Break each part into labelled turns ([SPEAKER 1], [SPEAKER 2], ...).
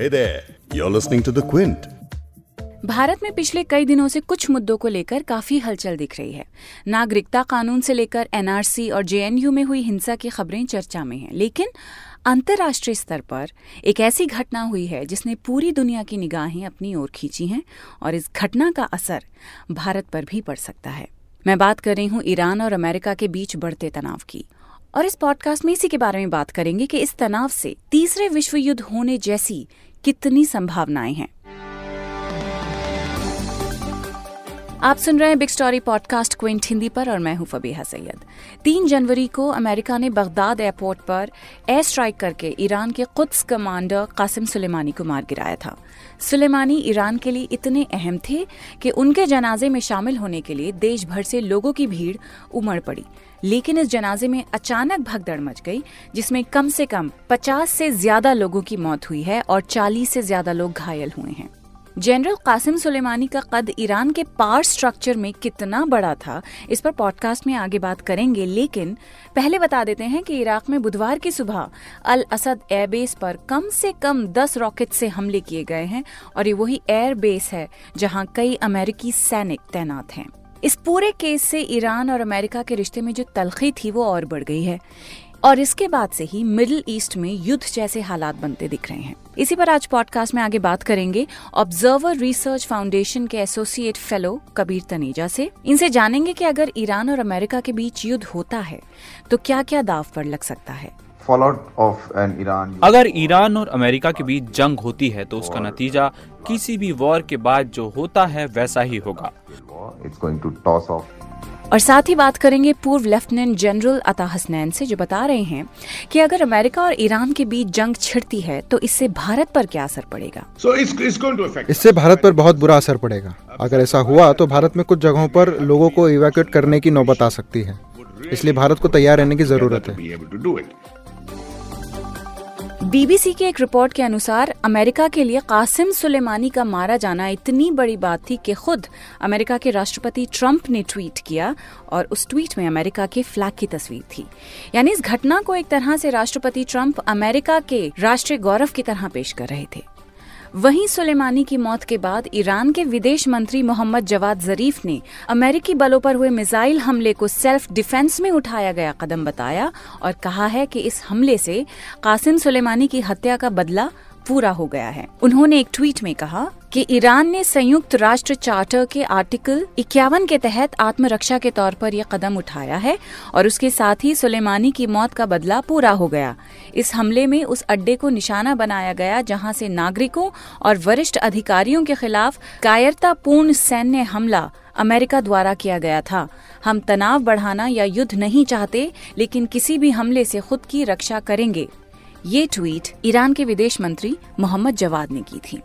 [SPEAKER 1] Hey there.
[SPEAKER 2] Bharat में पिछले कई दिनों से कुछ मुद्दों को लेकर काफ़ी हलचल दिख रही है। नागरिकता कानून से लेकर एनआरसी और जेएनयू में हुई हिंसा की खबरें चर्चा में हैं, लेकिन अंतर्राष्ट्रीय स्तर पर एक ऐसी घटना हुई है जिसने पूरी दुनिया की निगाहें अपनी ओर खींची हैं और इस घटना का असर भारत पर भी पड़ सकता है। मैं बात कर रही हूँ ईरान और अमेरिका के बीच बढ़ते तनाव की। और इस पॉडकास्ट में इसी के बारे में बात करेंगे कि इस तनाव से तीसरे विश्व युद्ध होने जैसी कितनी संभावनाएँ हैं। आप सुन रहे हैं big story podcast Quint Hindi पर और मैं हूँ फबीहा सैयद। तीन जनवरी को अमेरिका ने बगदाद एयरपोर्ट पर एयर स्ट्राइक करके ईरान के कुछ कमांडर कासिम सुलेमानी को मार गिराया था। सुलेमानी ईरान के लिए इतने अहम थे कि उनके जनाजे में शामिल होने के लिए देश भर से लोगों की भीड़ उमड़ पड़ी। लेकिन इस जनाजे में अचानक भगदड़ मच गई, जिसमें कम से कम 50 से ज़्यादा लोगों की मौत हुई है और 40 से ज़्यादा लोग घायल हुए हैं। जनरल कासिम सुलेमानी का कद ईरान के पावर स्ट्रक्चर में कितना बड़ा था, इस पर पॉडकास्ट में आगे बात करेंगे, लेकिन पहले बता देते हैं कि इराक में बुधवार की सुबह अल असद एयरबेस पर कम से कम 10 रॉकेट से हमले किए गए हैं और ये वही एयर बेस है जहाँ कई अमेरिकी सैनिक तैनात हैं। इस पूरे केस से ईरान और अमेरिका के रिश्ते में जो तलखी थी वो और बढ़ गई है। और इसके बाद से ही मिडिल ईस्ट में युद्ध जैसे हालात बनते दिख रहे हैं। इसी पर आज पॉडकास्ट में आगे बात करेंगे। ऑब्जर्वर रिसर्च फाउंडेशन के एसोसिएट फेलो कबीर तनेजा से। इनसे जानेंगे कि अगर ईरान और अमेरिका के बीच युद्ध होता है तो क्या क्या दाव पर लग सकता है।
[SPEAKER 3] अगर ईरान और अमेरिका के बीच जंग होती है तो उसका नतीजा किसी भी वॉर के बाद जो होता है वैसा ही होगा।
[SPEAKER 2] और साथ ही बात करेंगे पूर्व लेफ्टिनेंट जनरल अता हसनैन से जो बता रहे हैं कि अगर अमेरिका और ईरान के बीच जंग छिड़ती है तो इससे भारत पर क्या असर पड़ेगा?
[SPEAKER 4] So it's, it's
[SPEAKER 5] इससे भारत पर बहुत बुरा असर पड़ेगा। अगर ऐसा हुआ तो भारत में कुछ जगहों पर लोगों को इवैक्यूएट करने की नौबत आ सकती है। इसलिए भारत को तैयार रहने की ज़रूरत है।
[SPEAKER 2] बीबीसी की एक रिपोर्ट के अनुसार अमेरिका के लिए कासिम सुलेमानी का मारा जाना इतनी बड़ी बात थी कि खुद अमेरिका के राष्ट्रपति ट्रंप ने ट्वीट किया और उस ट्वीट में अमेरिका के फ्लैग की तस्वीर थी। यानी इस घटना को एक तरह से राष्ट्रपति ट्रंप अमेरिका के राष्ट्रीय गौरव की तरह पेश कर रहे थे। वहीं सुलेमानी की मौत के बाद ईरान के विदेश मंत्री मोहम्मद जवाद जरीफ ने अमेरिकी बलों पर हुए मिसाइल हमले को सेल्फ डिफेंस में उठाया गया कदम बताया और कहा है कि इस हमले से कासिम सुलेमानी की हत्या का बदला पूरा हो गया है। उन्होंने एक ट्वीट में कहा कि ईरान ने संयुक्त राष्ट्र चार्टर के आर्टिकल इक्यावन के तहत आत्मरक्षा के तौर पर यह कदम उठाया है और उसके साथ ही सुलेमानी की मौत का बदला पूरा हो गया। इस हमले में उस अड्डे को निशाना बनाया गया जहाँ से नागरिकों और वरिष्ठ अधिकारियों के खिलाफ कायरतापूर्ण सैन्य हमला अमेरिका द्वारा किया गया था। हम तनाव बढ़ाना या युद्ध नहीं चाहते, लेकिन किसी भी हमले से खुद की रक्षा करेंगे। ये ट्वीट ईरान के विदेश मंत्री मोहम्मद जवाद ने की थी।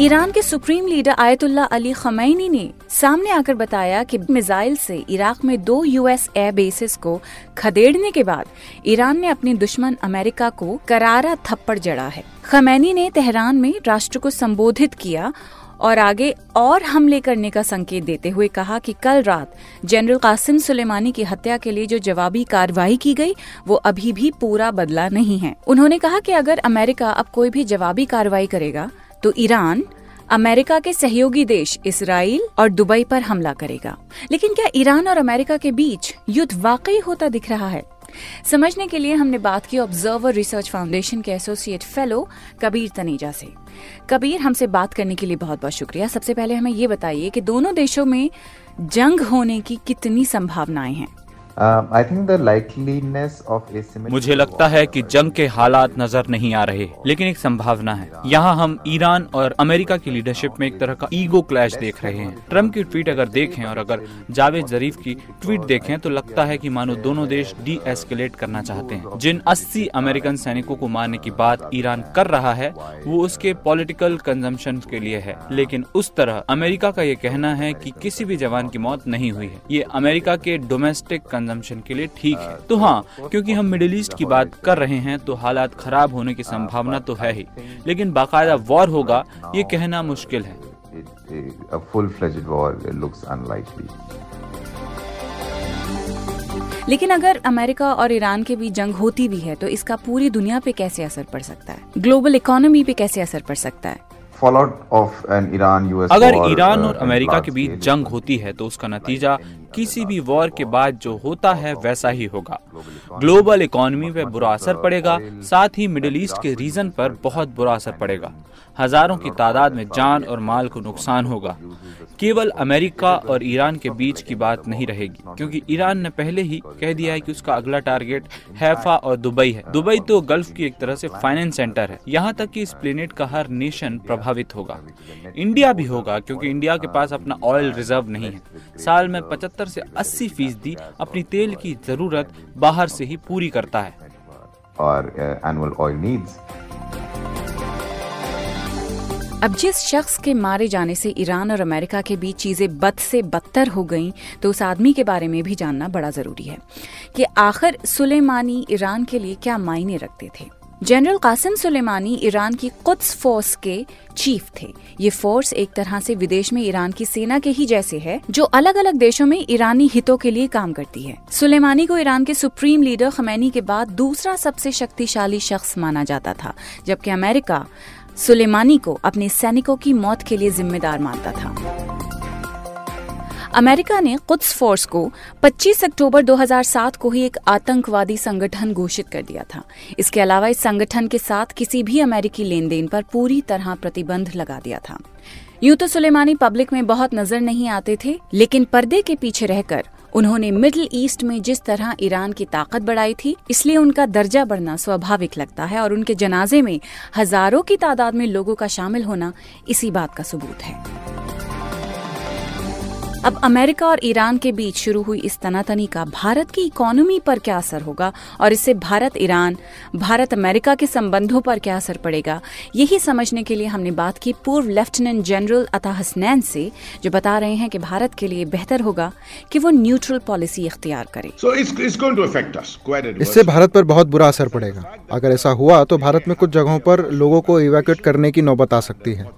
[SPEAKER 2] ईरान के supreme leader Ayatollah Ali Khamenei ने सामने आकर बताया कि मिसाइल से इराक में दो यूएस एयर बेसिस को खदेड़ने के बाद ईरान ने अपने दुश्मन अमेरिका को करारा थप्पड़ जड़ा है। खमैनी ने तेहरान में राष्ट्र को संबोधित किया और आगे और हमले करने का संकेत देते हुए कहा कि कल रात जनरल कासिम सुलेमानी की हत्या के लिए जो जवाबी कार्रवाई की गई, वो अभी भी पूरा बदला नहीं है। उन्होंने कहा कि अगर अमेरिका अब कोई भी जवाबी कार्रवाई करेगा तो ईरान, अमेरिका के सहयोगी देश इसराइल और दुबई पर हमला करेगा। लेकिन क्या ईरान और अमेरिका के बीच युद्ध वाकई होता दिख रहा है? समझने के लिए हमने बात की ऑब्जर्वर रिसर्च फाउंडेशन के एसोसिएट फेलो कबीर तनेजा से। कबीर, हमसे बात करने के लिए बहुत बहुत शुक्रिया। सबसे पहले हमें ये बताइए कि दोनों देशों में जंग होने की कितनी संभावनाएँ हैं।
[SPEAKER 3] मुझे लगता है कि जंग के हालात नज़र नहीं आ रहे लेकिन एक संभावना है। यहाँ हम ईरान और अमेरिका की लीडरशिप में एक तरह का ईगो क्लैश देख रहे हैं। ट्रंप की ट्वीट अगर देखें और अगर जावेद जरीफ की ट्वीट देखें तो लगता है कि मानो दोनों देश डी एस्केलेट करना चाहते हैं। जिन 80 अमेरिकन सैनिकों को मारने की बात ईरान कर रहा है वो उसके पॉलिटिकल कंजम्पशन के लिए है। लेकिन उस तरह अमेरिका का ये कहना है कि किसी भी जवान की मौत नहीं हुई है। ये अमेरिका के डोमेस्टिक कंजम्पशन के लिए ठीक है। तो हाँ क्योंकि हम मिडिल ईस्ट की बात कर रहे हैं तो हालात खराब होने की संभावना तो है ही। लेकिन बाकायदा वॉर होगा ये कहना मुश्किल है।
[SPEAKER 2] लेकिन अगर अमेरिका और ईरान के बीच जंग होती भी है तो इसका पूरी दुनिया पे कैसे असर पड़ सकता है? ग्लोबल इकोनॉमी पे कैसे असर पड़ सकता है?
[SPEAKER 3] अगर ईरान और अमेरिका के बीच जंग होती है तो उसका नतीजा किसी भी वॉर के बाद जो होता है वैसा ही होगा। ग्लोबल इकोनॉमी पे बुरा असर पड़ेगा, साथ ही मिडिल ईस्ट के रीजन पर बहुत बुरा असर पड़ेगा। हज़ारों की तादाद में जान और माल को नुकसान होगा। केवल अमेरिका और ईरान के बीच की बात नहीं रहेगी, क्योंकि ईरान ने पहले ही कह दिया है कि उसका अगला टारगेट हैफा और दुबई है। दुबई तो गल्फ की एक तरह से फाइनेंस सेंटर है। यहाँ तक कि इस प्लेनेट का हर नेशन प्रभावित होगा। इंडिया भी होगा, क्योंकि इंडिया के पास अपना ऑयल रिज़र्व नहीं है। साल में पचहत्तर से अस्सी फ़ीसदी अपनी तेल की ज़रूरत बाहर से ही पूरी करता है। और एनुअल ऑयल नीड्स
[SPEAKER 2] अब जिस शख्स के मारे जाने से ईरान और अमेरिका के बीच चीज़ें बद से बदतर हो गईं तो उस आदमी के बारे में भी जानना बड़ा ज़रूरी है कि आखिर सुलेमानी ईरान के लिए क्या मायने रखते थे। जनरल कासिम सुलेमानी ईरान की कुछ फोर्स के चीफ थे। ये फोर्स एक तरह से विदेश में ईरान की सेना के ही जैसे है, जो अलग अलग देशों में ईरानी हितों के लिए काम करती है। सुलेमानी को ईरान के सुप्रीम लीडर खमैनी के बाद दूसरा सबसे शक्तिशाली शख्स माना जाता था, जबकि अमेरिका सुलेमानी को अपने सैनिकों की मौत के लिए जिम्मेदार मानता था। अमेरिका ने कुछ फोर्स को 25 अक्टूबर 2007 को ही एक आतंकवादी संगठन घोषित कर दिया था। इसके अलावा इस संगठन के साथ किसी भी अमेरिकी लेन देन पर पूरी तरह प्रतिबंध लगा दिया था। यूँ तो सुलेमानी पब्लिक में बहुत नज़र नहीं आते थे, लेकिन पर्दे के पीछे रहकर उन्होंने मिडिल ईस्ट में जिस तरह ईरान की ताकत बढ़ाई थी, इसलिए उनका दर्जा बढ़ना स्वाभाविक लगता है और उनके जनाजे में हज़ारों की तादाद में लोगों का शामिल होना इसी बात का सबूत है। अब अमेरिका और ईरान के बीच शुरू हुई इस तनातनी का भारत की इकोनॉमी पर क्या असर होगा और इससे भारत ईरान भारत अमेरिका के संबंधों पर क्या असर पड़ेगा? यही समझने के लिए हमने बात की पूर्व लेफ्टिनेंट जनरल अता हसनैन से जो बता रहे हैं कि भारत के लिए बेहतर होगा कि वो न्यूट्रल पॉलिसी इख्तियार करे।
[SPEAKER 5] इससे भारत पर बहुत बुरा असर पड़ेगा। अगर ऐसा हुआ तो भारत में कुछ जगहों पर लोगों को इवैक्यूएट करने की नौबत आ सकती है।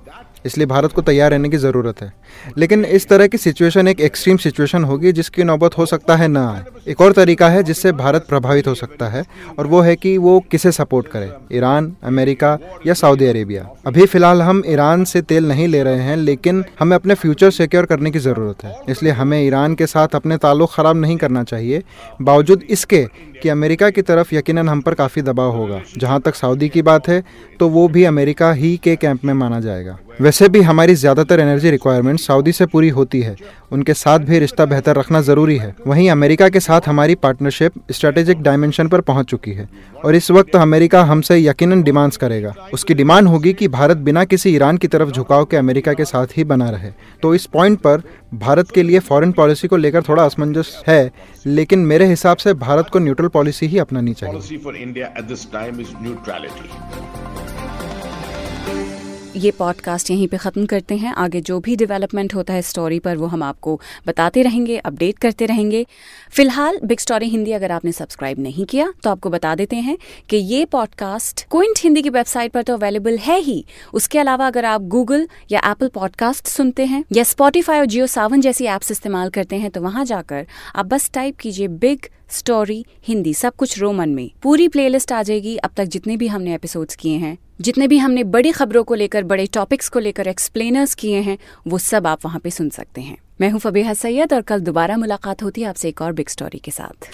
[SPEAKER 5] इसलिए भारत को तैयार रहने की ज़रूरत है। लेकिन इस तरह की सिचुएशन एक एक्सट्रीम सिचुएशन होगी, जिसकी नौबत हो सकता है ना। आए एक और तरीका है जिससे भारत प्रभावित हो सकता है, और वो है कि वो किसे सपोर्ट करे? ईरान, अमेरिका या सऊदी अरेबिया? अभी फ़िलहाल हम ईरान से तेल नहीं ले रहे हैं, लेकिन हमें अपने फ्यूचर सिक्योर करने की ज़रूरत है। इसलिए हमें ईरान के साथ अपने ताल्लुक ख़राब नहीं करना चाहिए। बावजूद इसके कि अमेरिका की तरफ़ यकीनन हम पर काफ़ी दबाव होगा। जहाँ तक सऊदी की बात है तो वो भी अमेरिका ही के कैंप में माना जाएगा। वैसे भी हमारी ज़्यादातर एनर्जी रिक्वायरमेंट सऊदी से पूरी होती है उनके साथ भी रिश्ता बेहतर रखना ज़रूरी है। वहीं अमेरिका के साथ हमारी पार्टनरशिप स्ट्रेटेजिक डायमेंशन पर पहुँच चुकी है और इस वक्त अमेरिका हमसे यकीनन डिमांड्स करेगा। उसकी डिमांड होगी कि भारत बिना किसी ईरान की तरफ़ झुकाव के अमेरिका के साथ ही बना रहे। तो इस पॉइंट पर भारत के लिए फॉरेन पॉलिसी को लेकर थोड़ा असमंजस है, लेकिन मेरे हिसाब से भारत को न्यूट्रल पॉलिसी ही अपनानी चाहिए।
[SPEAKER 2] ये पॉडकास्ट यहीं पे ख़त्म करते हैं। आगे जो भी डेवलपमेंट होता है स्टोरी पर, वो हम आपको बताते रहेंगे अपडेट करते रहेंगे। फ़िलहाल बिग स्टोरी हिंदी अगर आपने सब्सक्राइब नहीं किया तो आपको बता देते हैं कि ये पॉडकास्ट क्विंट हिंदी की वेबसाइट पर तो अवेलेबल है ही। उसके अलावा अगर आप गूगल या एप्पल पॉडकास्ट सुनते हैं, या स्पॉटीफाई और जियो सावन जैसी एप्स इस्तेमाल करते हैं तो वहाँ जाकर आप बस टाइप कीजिए बिग स्टोरी हिंदी सब कुछ रोमन में। पूरी प्लेलिस्ट आ जाएगी अब तक जितने भी हमने एपिसोड्स किए हैं। जितने भी हमने बड़ी खबरों को लेकर, बड़े टॉपिक्स को लेकर एक्सप्लेनर्स किए हैं, वो सब आप वहाँ पे सुन सकते हैं। मैं हूँ फबीहा सैयद और कल दोबारा मुलाकात होती है आपसे एक और बिग स्टोरी के साथ।